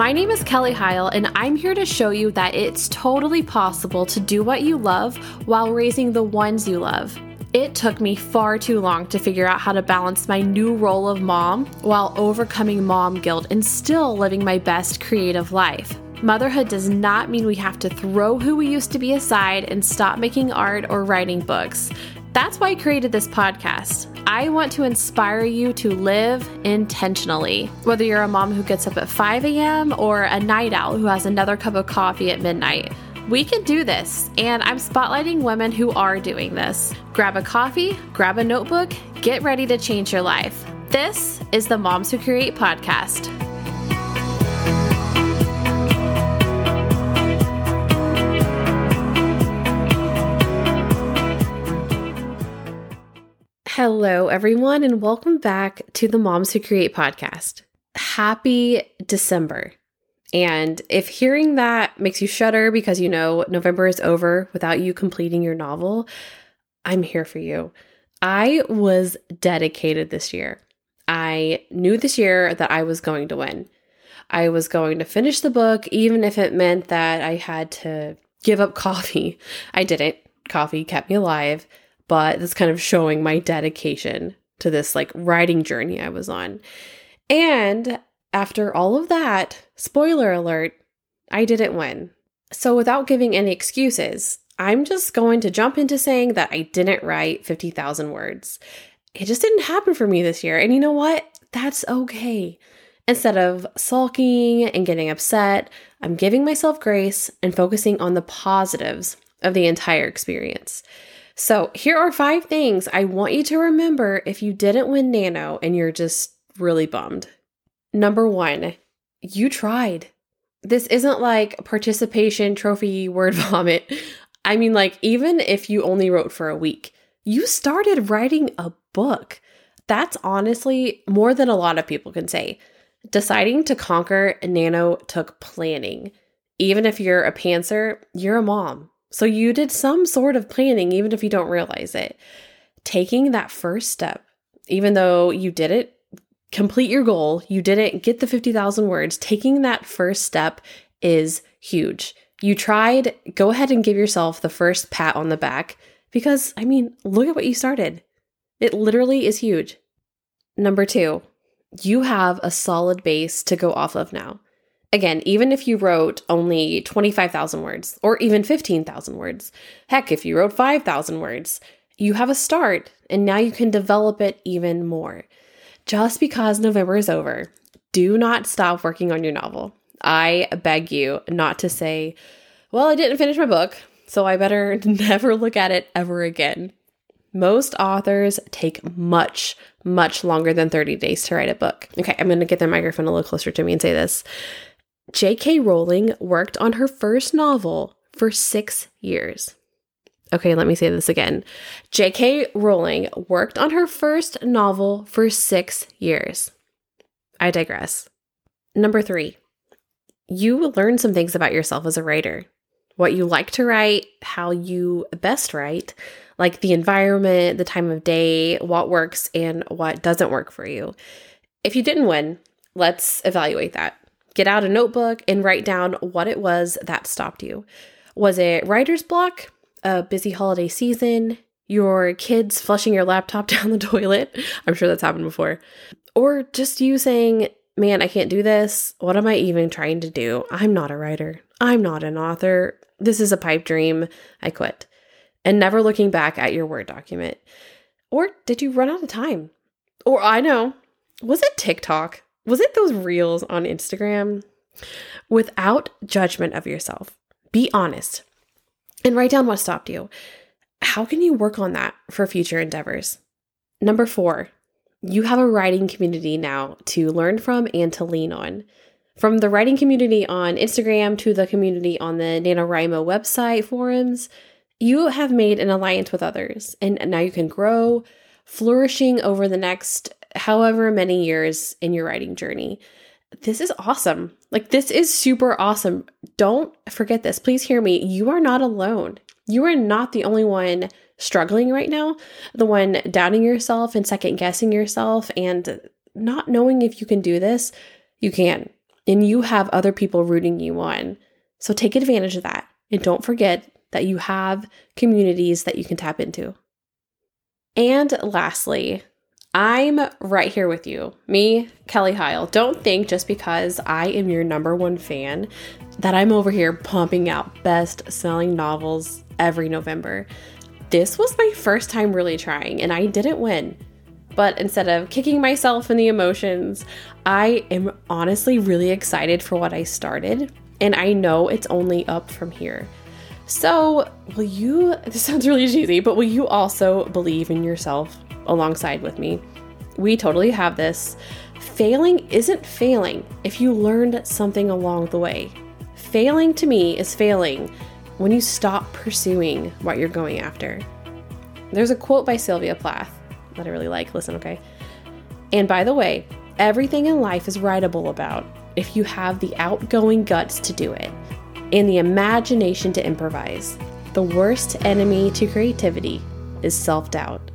My name is Kelly Heil, and I'm here to show you that it's totally possible to do what you love while raising the ones you love. It took me far too long to figure out how to balance my new role of mom while overcoming mom guilt and still living my best creative life. Motherhood does not mean we have to throw who we used to be aside and stop making art or writing books. That's why I created this podcast. I want to inspire you to live intentionally. Whether you're a mom who gets up at 5 a.m. or a night owl who has another cup of coffee at midnight. We can do this, and I'm spotlighting women who are doing this. Grab a coffee, grab a notebook, get ready to change your life. This is the Moms Who Create podcast. Hello, everyone, and welcome back to the Moms Who Create podcast. Happy December. And if hearing that makes you shudder because you know November is over without you completing your novel, I'm here for you. I was dedicated this year. I knew this year that I was going to win. I was going to finish the book, even if it meant that I had to give up coffee. I didn't. Coffee kept me alive, but it's kind of showing my dedication to this like writing journey I was on. And after all of that, spoiler alert, I didn't win. So, without giving any excuses, I'm just going to jump into saying that I didn't write 50,000 words. It just didn't happen for me this year. And you know what? That's okay. Instead of sulking and getting upset, I'm giving myself grace and focusing on the positives of the entire experience. So, here are five things I want you to remember if you didn't win Nano and you're just really bummed. Number one, you tried. This isn't like participation trophy word vomit. I mean, like, even if you only wrote for a week, you started writing a book. That's honestly more than a lot of people can say. Deciding to conquer Nano took planning. Even if you're a pantser, you're a mom. So you did some sort of planning, even if you don't realize it. Taking that first step, even though you did it complete your goal, you didn't get the 50,000 words, taking that first step is huge. You tried, go ahead and give yourself the first pat on the back because, I mean, look at what you started. It literally is huge. Number two, you have a solid base to go off of now. Again, even if you wrote only 25,000 words or even 15,000 words, heck, if you wrote 5,000 words, you have a start and now you can develop it even more just because November is over, do not stop working on your novel. I beg you not to say, well, I didn't finish my book, so I better never look at it ever again. Most authors take much, much longer than 30 days to write a book. Okay, I'm to get the microphone a little closer to me and say this. J.K. Rowling worked on her first novel for six years. Okay, let me say this again. J.K. Rowling worked on her first novel for six years. I digress. Number three, you learn some things about yourself as a writer what you like to write, how you best write, like the environment, the time of day, what works and what doesn't work for you. If you didn't win, let's evaluate that. Get out a notebook and write down what it was that stopped you. Was it writer's block? a busy holiday season, your kids flushing your laptop down the toilet. I'm sure that's happened before. Or just you saying, man, I can't do this. What am I even trying to do? I'm not a writer. I'm not an author. This is a pipe dream. I quit. And never looking back at your Word document. Or did you run out of time? Or I know, was it TikTok? Was it those reels on Instagram? Without judgment of yourself, be honest and write down what stopped you. How can you work on that for future endeavors? Number four, you have a writing community now to learn from and to lean on. From the writing community on Instagram to the community on the NaNoWriMo website forums, you have made an alliance with others, and now you can grow, flourishing over the next however many years in your writing journey this is awesome. Like, this is super awesome. Don't forget this. Please hear me. You are not alone. You are not the only one struggling right now, the one doubting yourself and second guessing yourself and not knowing if you can do this. You can. and you have other people rooting you on. So take advantage of that. And don't forget that you have communities that you can tap into. And lastly, I'm right here with you. Me, Kelly Heil. Don't think just because I am your number one fan that I'm over here pumping out best selling novels every November. This was my first time really trying, and I didn't win. But instead of kicking myself in the emotions, I am honestly really excited for what I started, and I know it's only up from here. So, will you, this sounds really cheesy, but will you also believe in yourself alongside with me? We totally have this. Failing isn't failing if you learned something along the way. Failing to me is failing when you stop pursuing what you're going after. There's a quote by Sylvia Plath that I really like. Listen, okay? And by the way, everything in life is writable about if you have the outgoing guts to do it and the imagination to improvise. The worst enemy to creativity is self doubt.